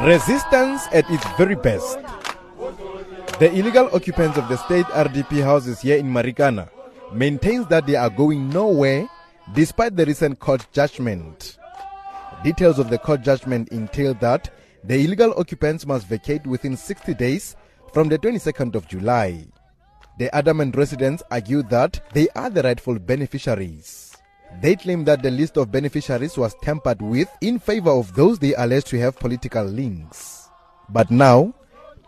Resistance at its very best. The illegal occupants of the state RDP houses here in Marikana maintains that they are going nowhere despite the recent court judgment. Details of the court judgment entail that the illegal occupants must vacate within 60 days from the 22nd of July. The adamant residents argue that they are the rightful beneficiaries. They claim that the list of beneficiaries was tampered with in favor of those they allege to have political links. But now,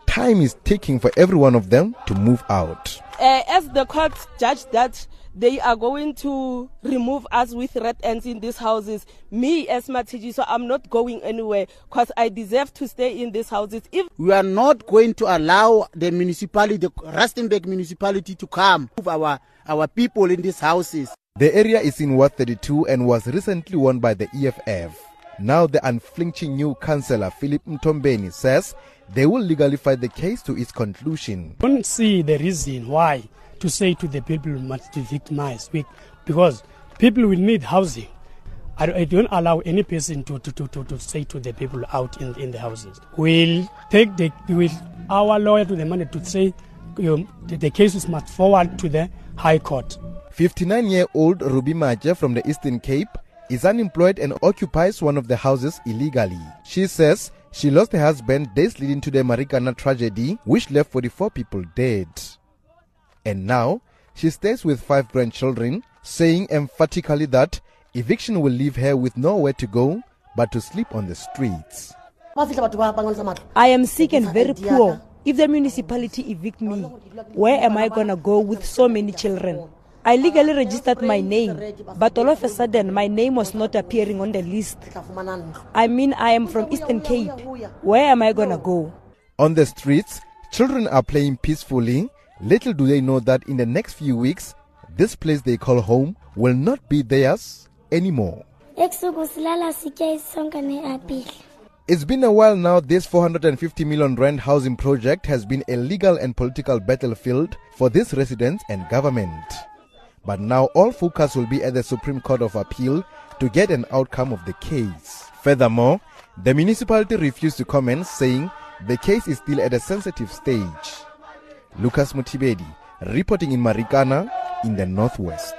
time is ticking for every one of them to move out. Uh, as the court judged that they are going to remove us with Red Ants in these houses. Me as Matiji, so I'm not going anywhere because I deserve to stay in these houses. If we are not going to allow the municipality, the Rustenburg municipality, to come move our our people in these houses. The area is in Ward 32 and was recently won by the EFF. Now the unflinching new councillor Philip Mtombeni says they will legally fight the case to its conclusion. I don't see the reason why to say to the people must be victimized because people will need housing. I, don't allow any person to, to, to, to, say to the people out in, in the houses. We'll take the, will our lawyer to the money to say um, the, the cases must forward to the High Court. 59 year old Ruby Maja from the Eastern Cape is unemployed and occupies one of the houses illegally. She says she lost her husband days leading to the Marikana tragedy, which left 44 people dead. And now she stays with five grandchildren, saying emphatically that eviction will leave her with nowhere to go but to sleep on the streets. I am sick and very poor. If the municipality evict me, where am I gonna go with so many children? I legally registered my name, but all of a sudden my name was not appearing on the list. I mean, I am from Eastern Cape. Where am I gonna go? On the streets, children are playing peacefully. Little do they know that in the next few weeks, this place they call home will not be theirs anymore. It's been a while now this 450 million rand housing project has been a legal and political battlefield for these residents and government. But now all focus will be at the Supreme Court of Appeal to get an outcome of the case. Furthermore, the municipality refused to comment, saying the case is still at a sensitive stage. Lucas Mothibedi, reporting in Marikana in the Northwest.